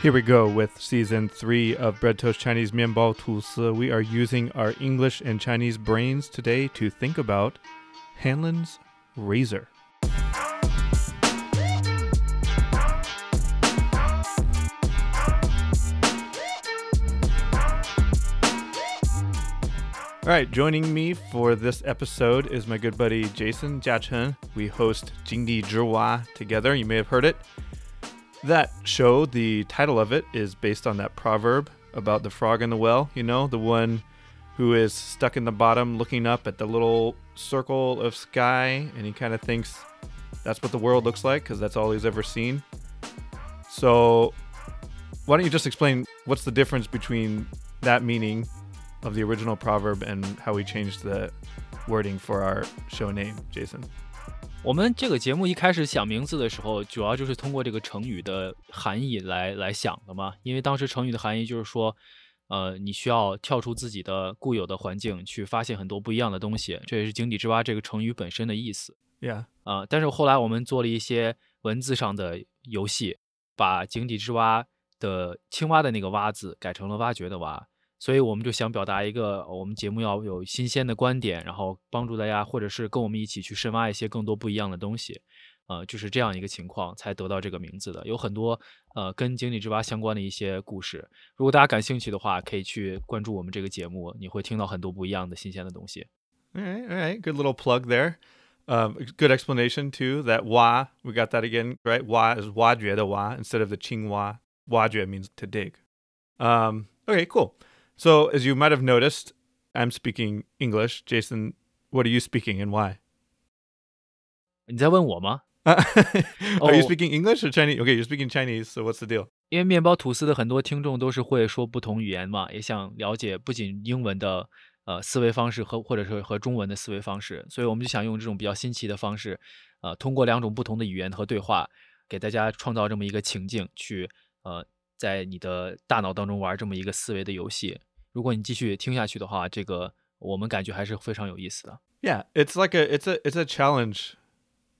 Here we go with season three of Bread Toast Chinese Mianbao Tusi. We are using our English and Chinese brains today to think about Hanlon's razor. All right, joining me for this episode is my good buddy Jason Jiachen. We host Jingdi Zhiwa together. You may have heard it. That show, the title of it is based on that proverb about the frog in the well, you know, the one who is stuck in the bottom looking up at the little circle of sky and he kind of thinks that's what the world looks like because that's all he's ever seen. So, why don't you just explain what's the difference between that meaning of the original proverb and how we changed the wording for our show name, Jason? 我们这个节目一开始想名字的时候，主要就是通过这个成语的含义来来想的嘛。因为当时成语的含义就是说，呃，你需要跳出自己的固有的环境，去发现很多不一样的东西。这也是“井底之蛙”这个成语本身的意思。Yeah，啊，但是后来我们做了一些文字上的游戏，把“井底之蛙”的青蛙的那个“蛙”字改成了“挖掘”的“挖”。所以我们就想表达一个，我们节目要有新鲜的观点，然后帮助大家，或者是跟我们一起去深挖一些更多不一样的东西，呃，就是这样一个情况才得到这个名字的。有很多呃跟井底之蛙相关的一些故事，如果大家感兴趣的话，可以去关注我们这个节目，你会听到很多不一样的新鲜的东西。All right, all right, good little plug there. Um, good explanation too. That wa, we got that again, right? Wa is wajue the wa instead of the qingwa. Wajue means to dig. Um, okay, cool. So, as you might have noticed, I'm speaking English. Jason, what are you speaking and why? 你在问我吗？ are you Oh. speaking English or Chinese? Okay, you're speaking Chinese. So, what's the deal? 因为面包吐司的很多听众都是会说不同语言嘛，也想了解不仅英文的呃思维方式和或者是和中文的思维方式，所以我们就想用这种比较新奇的方式，呃，通过两种不同的语言和对话，给大家创造这么一个情境，去呃在你的大脑当中玩这么一个思维的游戏。 如果你继续听下去的话，这个我们感觉还是非常有意思的。 Yeah, it's like a it's a it's a challenge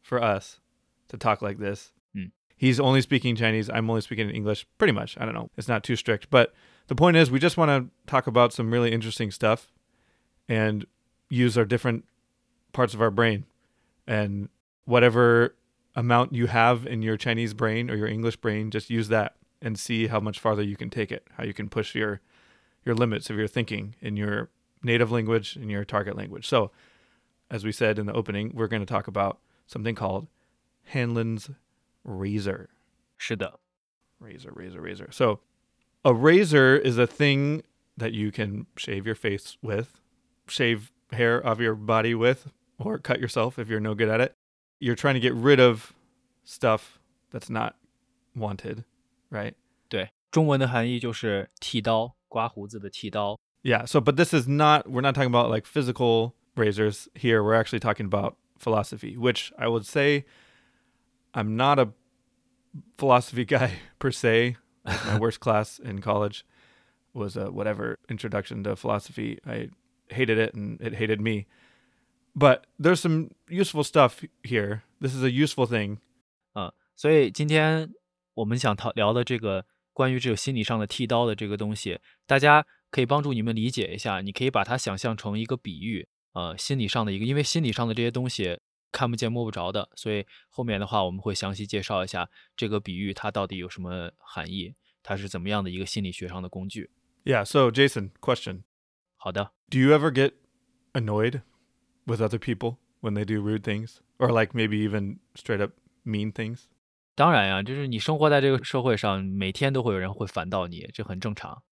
for us to talk like this. Mm. He's only speaking Chinese. I'm only speaking English. Pretty much. I don't know. It's not too strict, but the point is, we just want to talk about some really interesting stuff and use our different parts of our brain and whatever amount you have in your Chinese brain or your English brain, just use that and see how much farther you can take it. How you can push your your limits of your thinking in your native language in your target language. So, as we said in the opening, we're going to talk about something called Hanlon's razor. 是的， Razor, razor, razor. So, a razor is a thing that you can shave your face with, shave hair off your body with, or cut yourself if you're no good at it. You're trying to get rid of stuff that's not wanted, right? 对， 中文的含义就是剃刀，刮胡子的剃刀。 Yeah. So, but this is not, we're not talking about like physical razors here. We're actually talking about philosophy, which I would say I'm not a philosophy guy per se. Like, my worst class in college was a whatever introduction to philosophy. I hated it and it hated me. But there's some useful stuff here. This is a useful thing. 所以今天我们想讨聊的这个 关于这个心理上的剃刀的这个东西，大家可以帮助你们理解一下。你可以把它想象成一个比喻，呃，心理上的一个，因为心理上的这些东西看不见摸不着的，所以后面的话我们会详细介绍一下这个比喻它到底有什么含义，它是怎么样的一个心理学上的工具。Yeah. So, Jason, question. 好的，Do you ever get annoyed with other people when they do rude things or like maybe even straight up mean things? 当然呀，就是你生活在这个社会上，每天都会有人会烦到你，这很正常。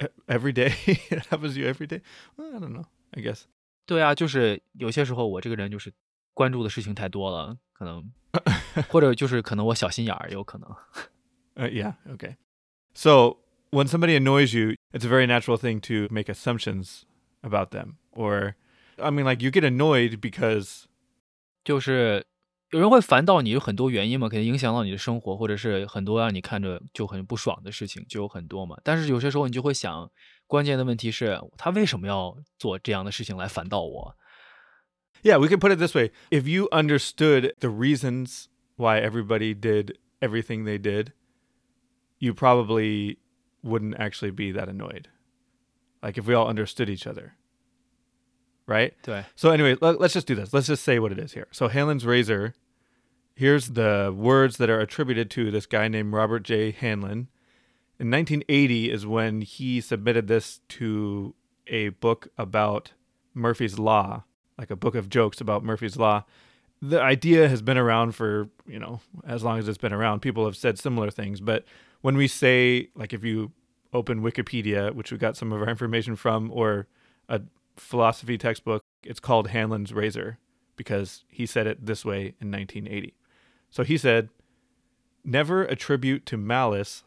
E- Every day? it happens to you every day? I don't know. I guess. 对啊，就是有些时候我这个人就是关注的事情太多了，可能或者就是可能我小心眼儿，有可能。Uh, yeah. Okay. So when somebody annoys you, it's a very natural thing to make assumptions about them. Or, I mean, like you get annoyed because 就是 Yeah, we can put it this way: if you understood the reasons why everybody did everything they did, you probably wouldn't actually be that annoyed. Like if we all understood each other right? So anyway, let, us just do this. Let's just say what it is here. So Hanlon's razor here's the words that are attributed to this guy named Robert J. Hanlon. In 1980 is when he submitted this to a book about Murphy's Law, like a book of jokes about Murphy's Law. The idea has been around for, you know, as long as it's been around. People have said similar things, but when we say like if you open Wikipedia, which we got some of our information from or a philosophy textbook, it's called Hanlon's razor because he said it this way in 1980. So he said, "Never attribute to malice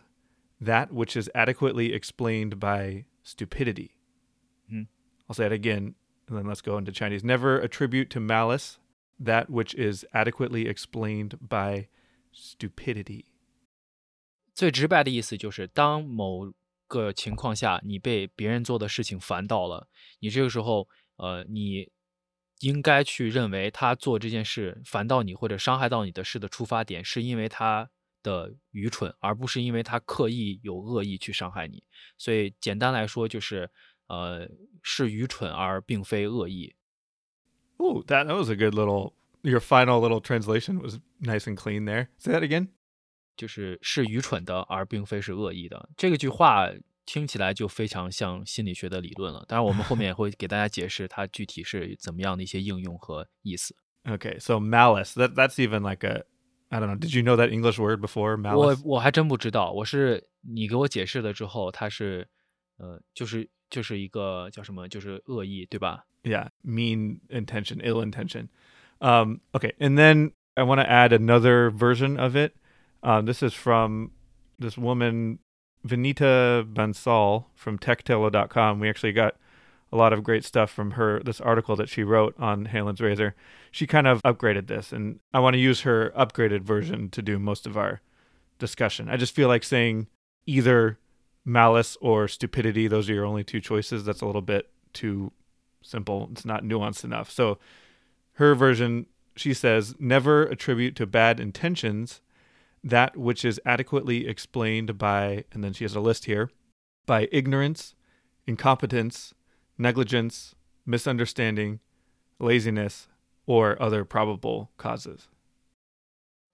that which is adequately explained by stupidity." Hmm. I'll say it again, and then let's go into Chinese. Never attribute to malice that which is adequately explained by stupidity. 最直白的意思就是，当某个情况下你被别人做的事情烦到了，你这个时候，呃，你 应该去认为他做这件事烦到你或者伤害到你的事的出发点，是因为他的愚蠢，而不是因为他刻意有恶意去伤害你。所以简单来说，就是呃，是愚蠢而并非恶意。Oh, that that was a good little. Your final little translation was nice and clean there. Say that again. 就是是愚蠢的，而并非是恶意的。这个句话听起来就非常像心理学的理论了。当然，我们后面也会给大家解释它具体是怎么样的一些应用和意思。 Okay, so malice. That that's even like a. I don't know. Did you know that English word before 我 malice? 我还真不知道，我是你给我解释了之后，它是呃，就是就是一个叫什么，就是恶意，对吧？ Yeah, mean intention, ill intention. Um, okay, and then I want to add another version of it. Um, this is from this woman, Vinita Bansal from TechTello.com. We actually got a lot of great stuff from her, this article that she wrote on Hanlon's Razor. She kind of upgraded this, and I want to use her upgraded version to do most of our discussion. I just feel like saying either malice or stupidity, those are your only two choices. That's a little bit too simple. It's not nuanced enough. So her version, she says, never attribute to bad intentions that which is adequately explained by, and then she has a list here, by ignorance, incompetence, negligence, misunderstanding, laziness, or other probable causes.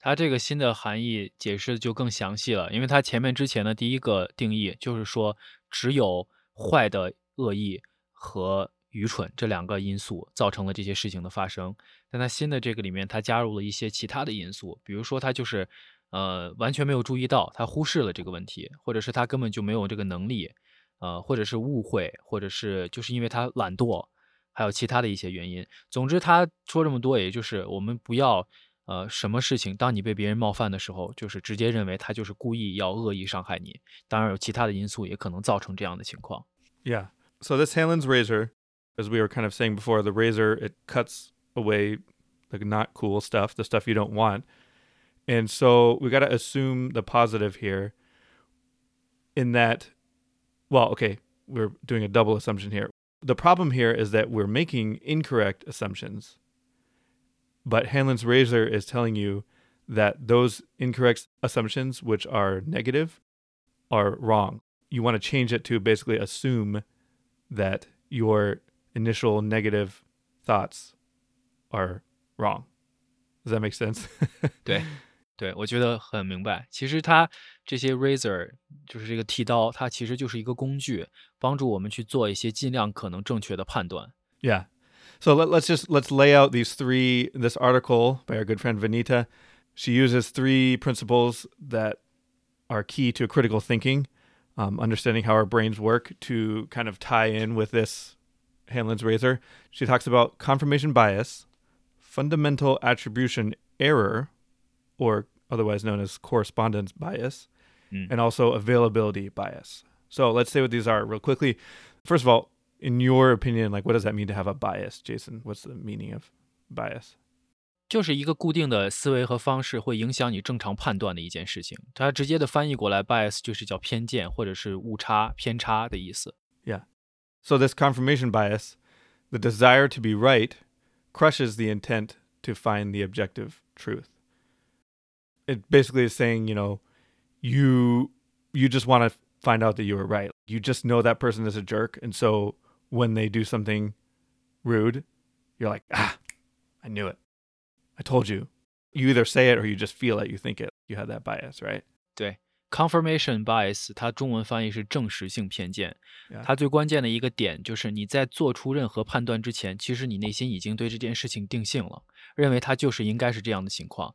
它这个新的含义解释就更详细了，因为它前面之前的第一个定义就是说，只有坏的恶意和愚蠢这两个因素造成了这些事情的发生。但它新的这个里面，它加入了一些其他的因素，比如说他就是 呃，完全没有注意到，他忽视了这个问题，或者是他根本就没有这个能力，呃，或者是误会，或者是就是因为他懒惰，还有其他的一些原因。总之，他说这么多，也就是我们不要，呃，什么事情，当你被别人冒犯的时候，就是直接认为他就是故意要恶意伤害你。当然，有其他的因素也可能造成这样的情况。Yeah. So this Hanlon's razor, as we were kind of saying before, the razor it cuts away the not cool stuff, the stuff you don't want. And so we got to assume the positive here in that well, okay, we're doing a double assumption here. The problem here is that we're making incorrect assumptions. But Hanlon's razor is telling you that those incorrect assumptions, which are negative, are wrong. You want to change it to basically assume that your initial negative thoughts are wrong. Does that make sense? 对，对，我觉得很明白。其实它这些 razor 就是这个剃刀，它其实就是一个工具，帮助我们去做一些尽量可能正确的判断。Yeah. So let, us just let's lay out these three this article by our good friend Vinita. She uses three principles that are key to critical thinking, um, understanding how our brains work to kind of tie in with this Hanlon's razor. She talks about confirmation bias, fundamental attribution error, or otherwise known as correspondence bias, Mm. and also availability bias. So let's say what these are real quickly. First of all, in your opinion, like what does that mean to have a bias, Jason? What's the meaning of bias? 就是一个固定的思维和方式会影响你正常判断的一件事情。它直接的翻译过来，bias 就是叫偏见或者是误差、偏差的意思。 So this confirmation bias, the desire to be right, crushes the intent to find the objective truth. It basically is saying, you know, you you just want to find out that you were right. You just know that person is a jerk. And so when they do something rude, you're like, ah, I knew it. I told you. You either say it or you just feel it. You think it. You have that bias, right? 对，confirmation bias，它中文翻译是证实性偏见。 Yeah. 它最关键的一个点就是你在做出任何判断之前，其实你内心已经对这件事情定性了，认为它就是应该是这样的情况，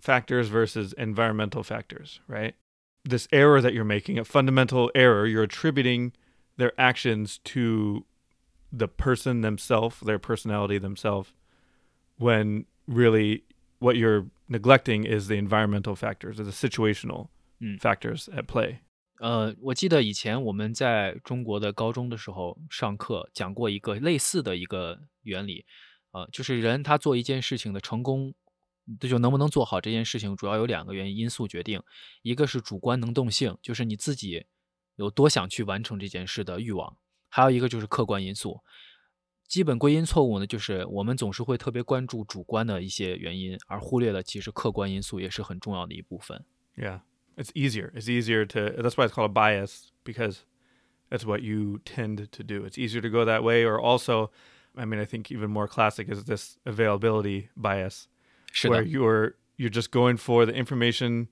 factors versus environmental factors, right? This error that you're making, a fundamental error, you're attributing their actions to the person themselves, their personality themselves, when really what you're neglecting is the environmental factors or the situational Mm. factors at play. 呃，我记得以前我们在中国的高中的时候上课讲过一个类似的一个原理，呃，就是人他做一件事情的成功， 这就能不能做好这件事情，主要有两个原因因素决定，一个是主观能动性，就是你自己有多想去完成这件事的欲望，还有一个就是客观因素。基本归因错误呢，就是我们总是会特别关注主观的一些原因，而忽略了其实客观因素也是很重要的一部分。Yeah. It's easier. It's easier to, that's why it's called a bias because that's what you tend to do. It's easier to go that way. Or also, I mean, I think even more classic is this availability bias Where you're you're just going for the information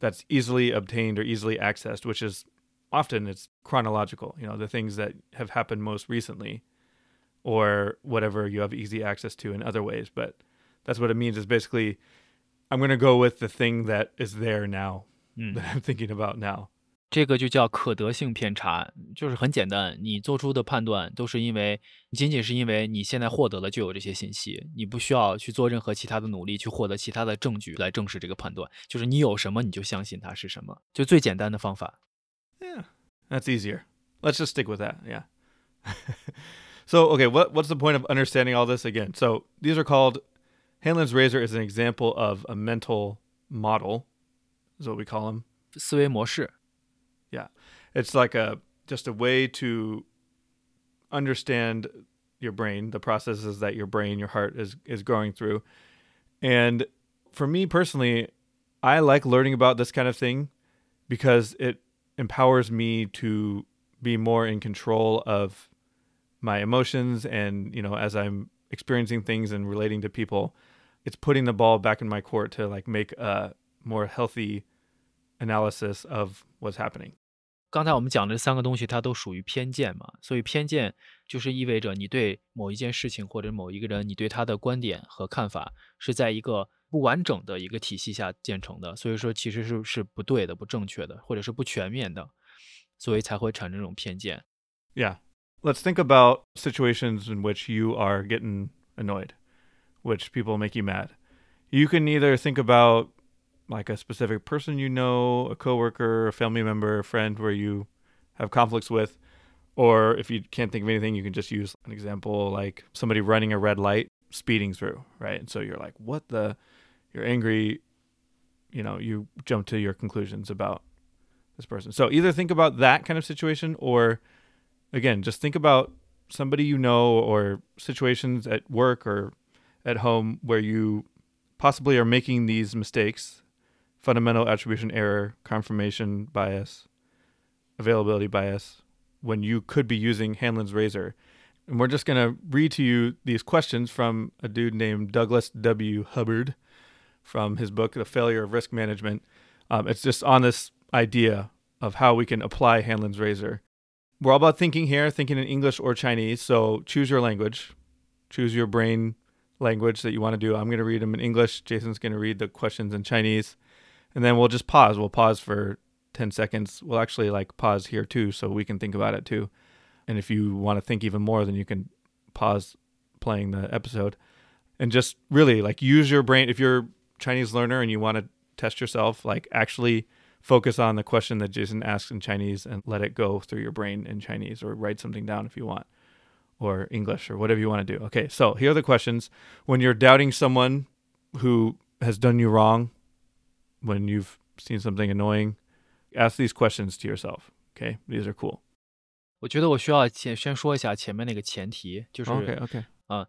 that's easily obtained or easily accessed, which is often it's chronological, you know, the things that have happened most recently or whatever you have easy access to in other ways, but that's what it means is basically I'm going to go with the thing that is there now mm. that I'm thinking about now. 这个就叫可得性偏差，就是很简单，你做出的判断都是因为仅仅是因为你现在获得了就有这些信息，你不需要去做任何其他的努力去获得其他的证据来证实这个判断，就是你有什么你就相信它是什么，就最简单的方法。 Yeah, that's easier. Let's just stick with that. Yeah. so, okay, what what's the point of understanding all this again? So, these are called Hanlon's razor is an example of a mental model. Is what we call them. 思维模式， It's like a just a way to understand your brain, the processes that your brain, your heart is is going through. And for me personally, I like learning about this kind of thing because it empowers me to be more in control of my emotions and, you know, as I'm experiencing things and relating to people, it's putting the ball back in my court to like make a more healthy analysis of what's happening. 刚才我们讲的这三个东西，它都属于偏见嘛，所以偏见就是意味着你对某一件事情或者某一个人，你对他的观点和看法是在一个不完整的一个体系下建成的，所以说其实是是不对的、不正确的，或者是不全面的，所以才会产生这种偏见。 Yeah. Let's think about situations in which you are getting annoyed, which people make you mad. You can either think about like a specific person you know, a coworker, a family member, a friend where you have conflicts with, or if you can't think of anything, you can just use an example like somebody running a red light, speeding through, right? And so you're like, "What the?" You're angry, you know, you jump to your conclusions about this person. So either think about that kind of situation or again, just think about somebody you know or situations at work or at home where you possibly are making these mistakes fundamental attribution error, confirmation bias, availability bias when you could be using Hanlon's razor. And we're just going to read to you these questions from a dude named Douglas W. Hubbard from his book, The Failure of Risk Management. Um, it's just on this idea of how we can apply Hanlon's razor we're all about thinking here, thinking in English or Chinese. So choose your language, choose your brain language that you want to do. I'm going to read them in English. Jason's going to read the questions in Chinese, and then we'll just pause. We'll pause for 10 seconds. We'll actually like pause here too, so we can think about it too. And if you want to think even more, then you can pause playing the episode and just really like use your brain. If you're Chinese learner and you want to test yourself, like actually focus on the question that Jason asks in Chinese and let it go through your brain in Chinese or write something down if you want or English or whatever you want to do. Okay, so here are the questions. When you're doubting someone who has done you wrong, when you've seen something annoying, ask these questions to yourself. Okay, these are cool. 我觉得我需要先先说一下前面那个前提，就是 Okay, okay. 呃，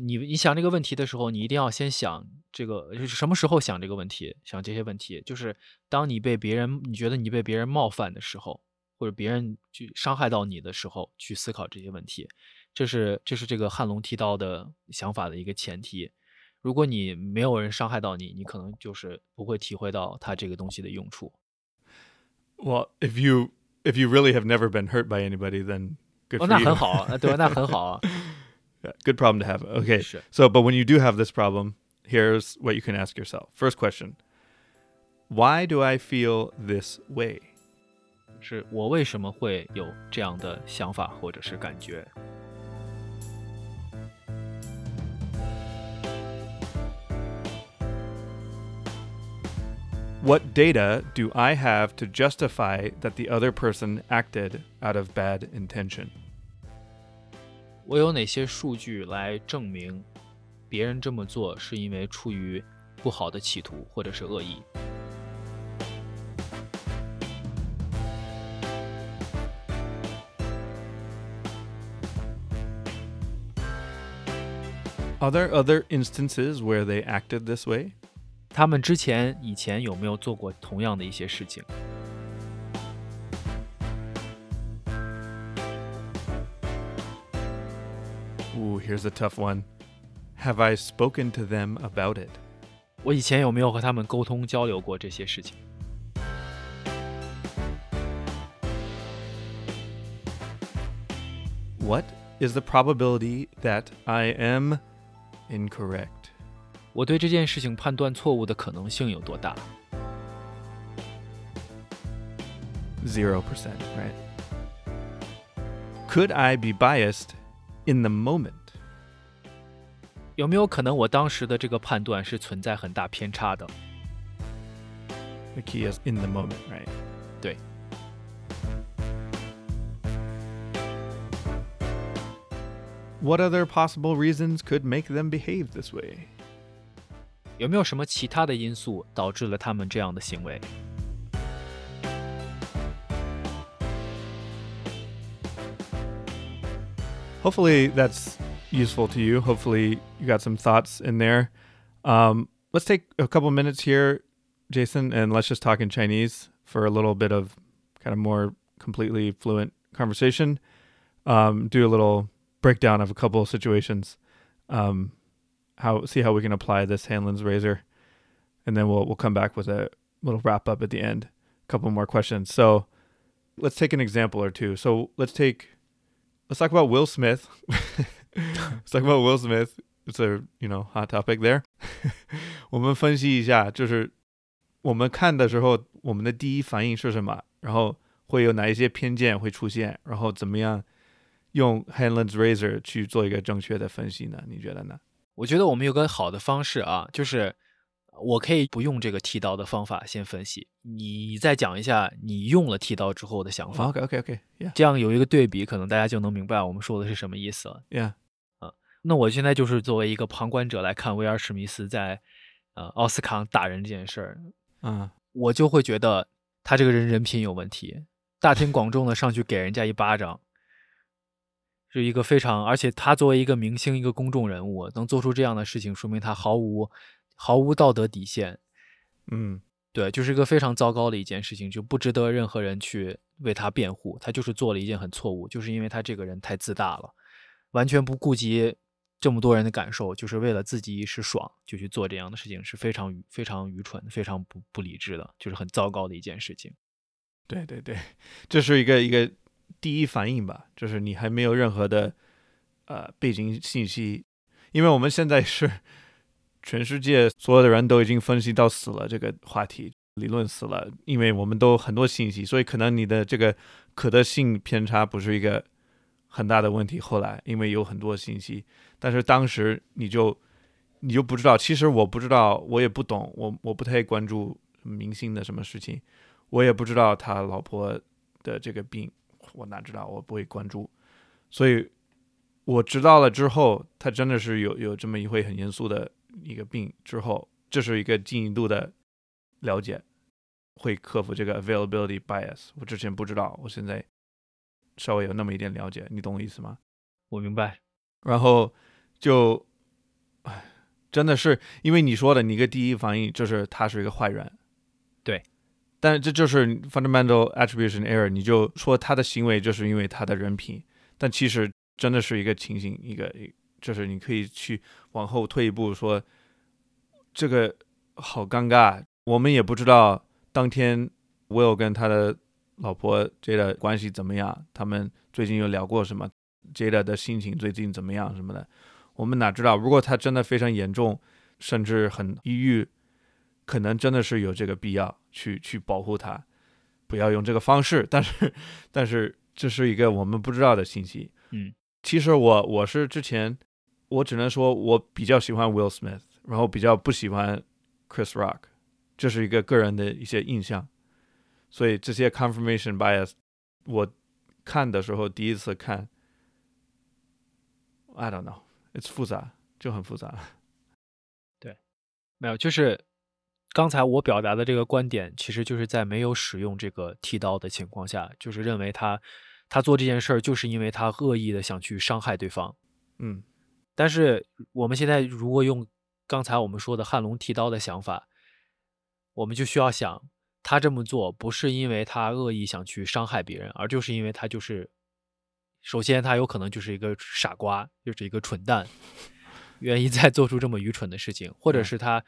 你你想这个问题的时候，你一定要先想这个，就是什么时候想这个问题，想这些问题，就是当你被别人你觉得你被别人冒犯的时候，或者别人去伤害到你的时候，去思考这些问题，这是这是这个汉龙提到的想法的一个前提。如果你没有人伤害到你，你可能就是不会体会到它这个东西的用处。 Well, if you if you really have never been hurt by anybody, then good 哦， for 那 you. 很好啊，对吧？那很好啊。 Yeah, good problem to have. Okay. 是 So, but when you do have this problem, here's what you can ask yourself. First question Why do I feel this way? 是我为什么会有这样的想法或者是感觉？ What data do I have to justify that the other person acted out of bad intention? 我有哪些数据来证明别人这么做是因为出于不好的企图或者是恶意？ Are there other instances where they acted this way? 他们之前以前有没有做过同样的一些事情？ Ooh, here's a tough one. Have I spoken to them about it? 我以前有没有和他们沟通交流过这些事情？ What is the probability that I am incorrect? 我对这件事情判断错误的可能性有多大？ 0%, right? Could I be biased in the moment? 有没有可能我当时的这个判断是存在很大偏差的？ The key is in the moment, right? 对， What other possible reasons could make them behave this way? 有没有什么其他的因素导致了他们这样的行为？ Hopefully that's useful to you. Hopefully you got some thoughts in there. Um, let's take a couple minutes here, Jason, and let's just talk in Chinese for a little bit of kind of more completely fluent conversation. Um, do a little breakdown of a couple of situations. Um, how see how we can apply this Hanlon's razor, and then we'll we'll come back with a little wrap up at the end. A couple more questions. So let's take an example or two. So let's take let's talk about Will Smith. let's talk about Will Smith. It's a you know hot topic there. 我们分析一下，就是我们看的时候，我们的第一反应是什么，然后会有哪一些偏见会出现，然后怎么样用 Hanlon's razor 去做一个正确的分析呢？你觉得呢？ 我觉得我们有个好的方式啊，就是我可以不用这个剃刀的方法先分析，你再讲一下你用了剃刀之后的想法，OK OK OK Yeah 这样有一个对比，可能大家就能明白我们说的是什么意思了。Yeah 那我现在就是作为一个旁观者来看威尔史密斯在呃奥斯卡打人这件事儿，啊我就会觉得他这个人人品有问题，大庭广众的上去给人家一巴掌，是一个非常，而且他作为一个明星、一个公众人物，能做出这样的事情，说明他毫无毫无道德底线。嗯对，就是一个非常糟糕的一件事情，就不值得任何人去为他辩护。他就是做了一件很错误，就是因为他这个人太自大了，完全不顾及这么多人的感受，就是为了自己一时爽就去做这样的事情，是非常愚非常愚蠢、非常不不理智的，就是很糟糕的一件事情。对对对，这是一个一个第一反应吧，就是你还没有任何的呃背景信息，因为我们现在是全世界所有的人都已经分析到死了这个话题，理论死了，因为我们都很多信息，所以可能你的这个可得性偏差不是一个很大的问题。后来因为有很多信息，但是当时你就你就不知道，其实我不知道，我也不懂，我我不太关注明星的什么事情。我也不知道他老婆的这个病，我哪知道？我不会关注，所以我知道了之后，他真的是有有这么一回很严肃的一个病之后，这是一个进一步的了解，会克服这个 availability bias。我之前不知道，我现在稍微有那么一点了解，你懂我意思吗？我明白。然后就，唉，真的是因为你说的，你一个第一反应就是他是一个坏人，对。但这就是 fundamental attribution error，你就说他的行为就是因为他的人品，但其实真的是一个情形，一个就是你可以去往后退一步说，这个好尴尬，我们也不知道当天 Will 跟他的老婆 Jada 关系怎么样，他们最近有聊过什么，Jada 的心情最近怎么样什么的，我们哪知道？如果他真的非常严重，甚至很抑郁。可能真的是有这个必要去去保护它，不要用这个方式。但是，但是这是一个我们不知道的信息。嗯，其实我我是之前，我只能说我比较喜欢 Will Smith，然后比较不喜欢 Chris Rock，这是一个个人的一些印象。所以这些 confirmation bias，我看的时候第一次看，I don't know，it's 复杂，就很复杂。对，没有，就是。刚才我表达的这个观点，其实就是在没有使用这个剃刀的情况下，就是认为他他做这件事儿，就是因为他恶意的想去伤害对方。嗯，但是我们现在如果用刚才我们说的汉龙剃刀的想法，我们就需要想，他这么做不是因为他恶意想去伤害别人，而就是因为他就是首先他有可能就是一个傻瓜，就是一个蠢蛋，愿意再做出这么愚蠢的事情，或者是他。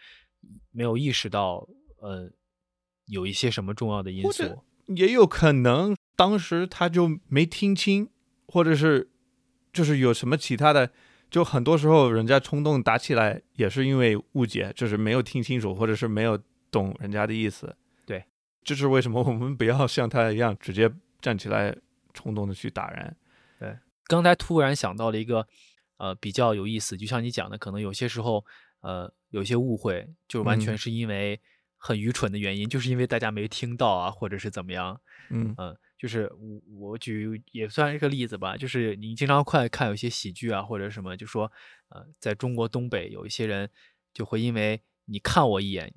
没有意识到，呃，有一些什么重要的因素，也有可能当时他就没听清，或者是就是有什么其他的，就很多时候人家冲动打起来也是因为误解，就是没有听清楚，或者是没有懂人家的意思。对，这是为什么我们不要像他一样直接站起来冲动的去打人。对，刚才突然想到了一个，呃，比较有意思，就像你讲的，可能有些时候，呃。有些误会，就完全是因为很愚蠢的原因，就是因为大家没听到啊，或者是怎么样。嗯嗯，就是我我举也算是个例子吧，就是你经常快看有些喜剧啊，或者什么，就说呃，在中国东北有一些人就会因为你看我一眼，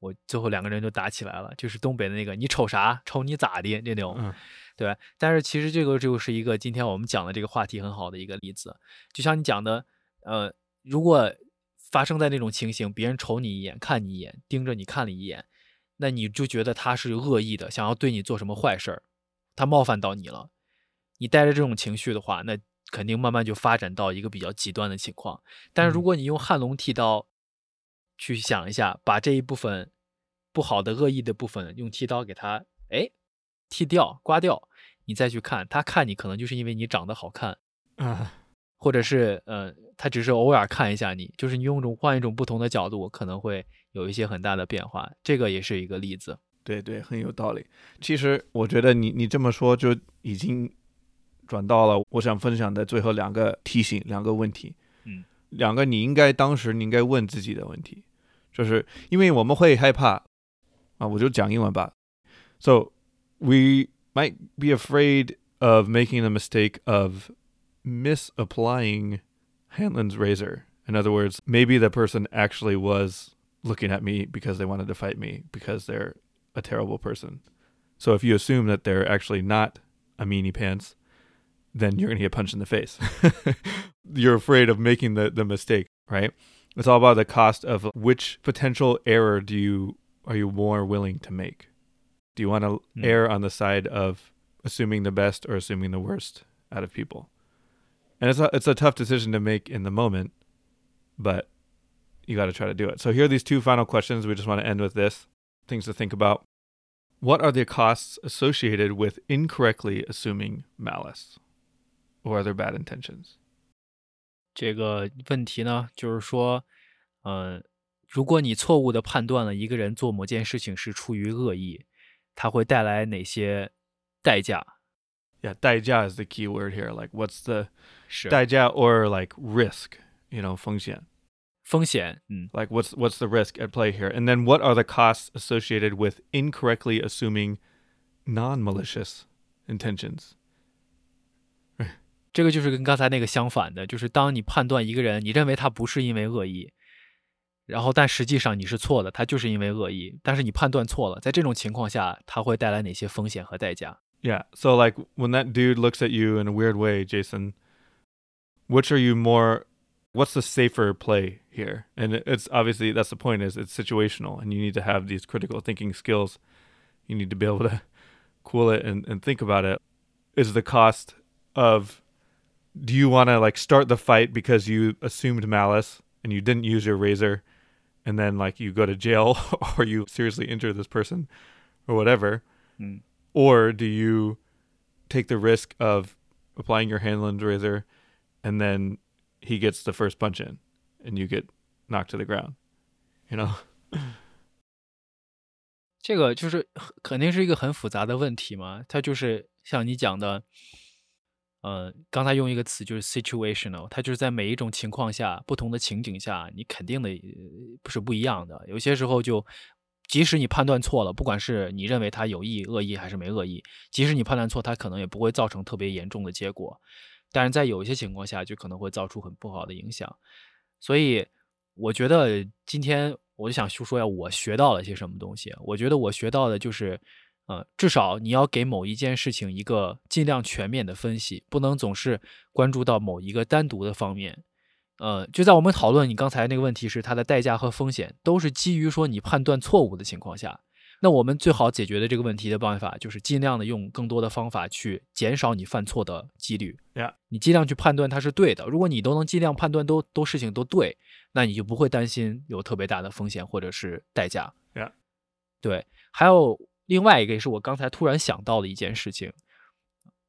我最后两个人就打起来了，就是东北的那个你瞅啥，瞅你咋的那种，对。但是其实这个就是一个今天我们讲的这个话题很好的一个例子，就像你讲的，呃，如果。发生在那种情形，别人瞅你一眼，看你一眼，盯着你看了一眼，那你就觉得他是恶意的，想要对你做什么坏事儿，他冒犯到你了。你带着这种情绪的话，那肯定慢慢就发展到一个比较极端的情况。但是如果你用汉龙剃刀去想一下，把这一部分不好的恶意的部分用剃刀给他哎剃掉、刮掉，你再去看他看你，可能就是因为你长得好看啊。或者是呃，他只是偶尔看一下你，就是你用一种换一种不同的角度，可能会有一些很大的变化。这个也是一个例子。对对，很有道理。其实我觉得你你这么说就已经转到了我想分享的最后两个提醒，两个问题。嗯，两个你应该当时你应该问自己的问题，就是因为我们会害怕啊，我就讲英文吧。So we might be afraid of making the mistake of misapplying Hanlon's razor. In other words, maybe the person actually was looking at me because they wanted to fight me because they're a terrible person. So if you assume that they're actually not a meanie pants, then you're going to get punched in the face. you're afraid of making the, the mistake, right? It's all about the cost of which potential error do you are you more willing to make? Do you want to mm. err on the side of assuming the best or assuming the worst out of people? and it's a, it's a tough decision to make in the moment, but you got to try to do it. So here are these two final questions. We just want to end with this things to think about. What are the costs associated with incorrectly assuming malice or other bad intentions? 这个问题呢，就是说，呃，如果你错误的判断了一个人做某件事情是出于恶意，它会带来哪些代价？Yeah, 代价 is the key word here. Like, what's the 代价 or like risk，you know 风险。 风险，嗯， Like what's what's the risk at play here? And then what are the costs associated with incorrectly assuming non-malicious intentions? 这个就是跟刚才那个相反的，就是当你判断一个人，你认为他不是因为恶意，然后但实际上你是错的，他就是因为恶意，但是你判断错了，在这种情况下，他会带来哪些风险和代价？ Yeah. So like when that dude looks at you in a weird way, Jason, which are you more what's the safer play here? And it's obviously that's the point is it's situational and you need to have these critical thinking skills. You need to be able to cool it and, and think about it. Is the cost of do you want to like start the fight because you assumed malice and you didn't use your razor and then like you go to jail or you seriously injure this person or whatever? Mm. Or do you take the risk of applying your Hanlon's razor and then he gets the first punch in and you get knocked to the ground? You know? 这个就是肯定是一个很复杂的问题嘛，它就是像你讲的，呃，刚才用一个词就是 situational，它就是在每一种情况下、不同的情景下，你肯定的不是不一样的。有些时候就，即使你判断错了，不管是你认为他有意、恶意还是没恶意，即使你判断错，他可能也不会造成特别严重的结果。但是在有一些情况下，就可能会造出很不好的影响。所以我觉得今天我就想说说呀，我学到了些什么东西。我觉得我学到的就是，呃，至少你要给某一件事情一个尽量全面的分析，不能总是关注到某一个单独的方面。呃，就在我们讨论你刚才那个问题时，它的代价和风险都是基于说你判断错误的情况下。那我们最好解决的这个问题的办法，就是尽量的用更多的方法去减少你犯错的几率。Yeah. 你尽量去判断它是对的。如果你都能尽量判断都都事情都对，那你就不会担心有特别大的风险或者是代价。Yeah. 对，还有另外一个也是我刚才突然想到的一件事情。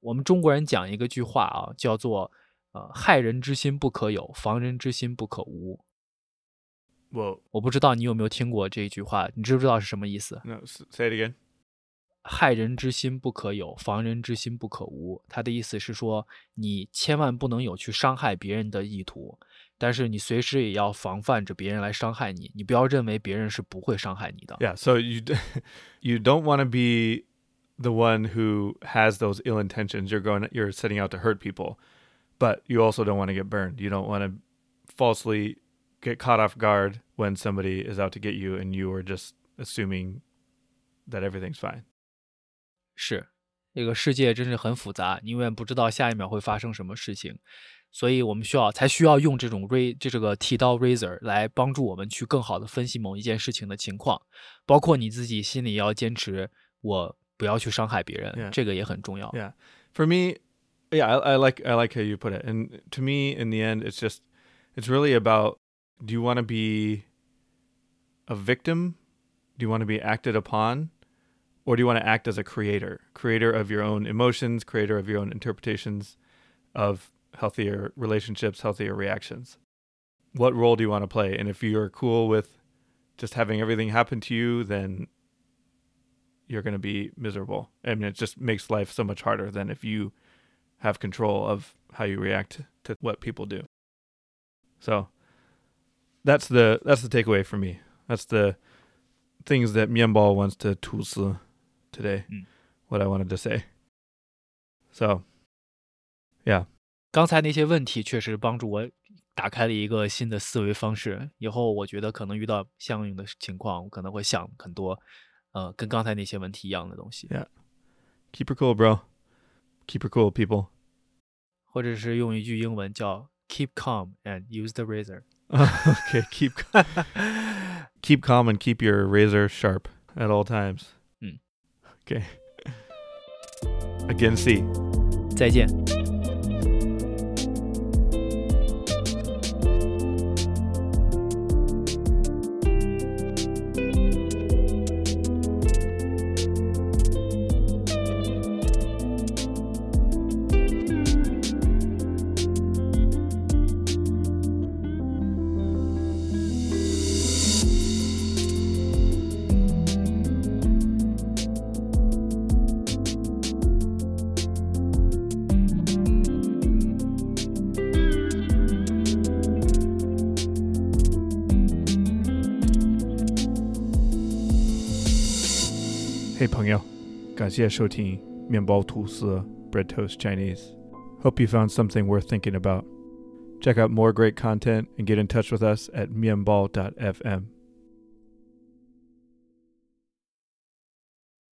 我们中国人讲一个句话啊，叫做“呃，害人之心不可有，防人之心不可无 Whoa. ”。我不知道你有没有听过这一句话，你知不知道是什么意思？ No, s- say it again. 害人之心不可有，防人之心不可无。他的意思是说，你千万不能有去伤害别人的意图，但是你随时也要防范着别人来伤害你。你不要认为别人是不会伤害你的。 Yeah, so you d- you don't want to be the one who has those ill intentions. You're going you're setting out to hurt people, but you also don't want to get burned. You don't want to falsely get caught off guard when somebody is out to get you and you are just assuming that everything's fine. 是，这个世界真是很复杂，你永远不知道下一秒会发生什么事情，所以我们需要才需要用这种 ray 这这个剃刀 razor 来帮助我们去更好的分析某一件事情的情况，包括你自己心里要坚持，我不要去伤害别人 Yeah. 这个也很重要。 Yeah. For me, yeah, I, I like I like how you put it. And to me, in the end, it's just it's really about do you want to be a victim? Do you want to be acted upon? Or do you want to act as a creator, creator of your own emotions, creator of your own interpretations of healthier relationships, healthier reactions? What role do you want to play? And if you're cool with just having everything happen to you, then you're going to be miserable. I mean, it just makes life so much harder than if you have control of how you react to what people do. So that's the that's the takeaway for me. That's the things that Mianbao wants to tusi today. Mm. What I wanted to say. So, yeah. 刚才那些问题确实帮助我打开了一个新的思维方式。以后我觉得可能遇到相应的情况，我可能会想很多，呃，跟刚才那些问题一样的东西。Yeah, keep her cool, bro. Keep her cool, people. 或者是用一句英文叫 "Keep calm and use the razor." okay, keep keep calm and keep your razor sharp at all times. Mm. Okay. Again, see. 再见。谢收听面包吐司 Bread Toast Chinese. Hope you found something worth thinking about. Check out more great content and get in touch with us at mianbao.fm.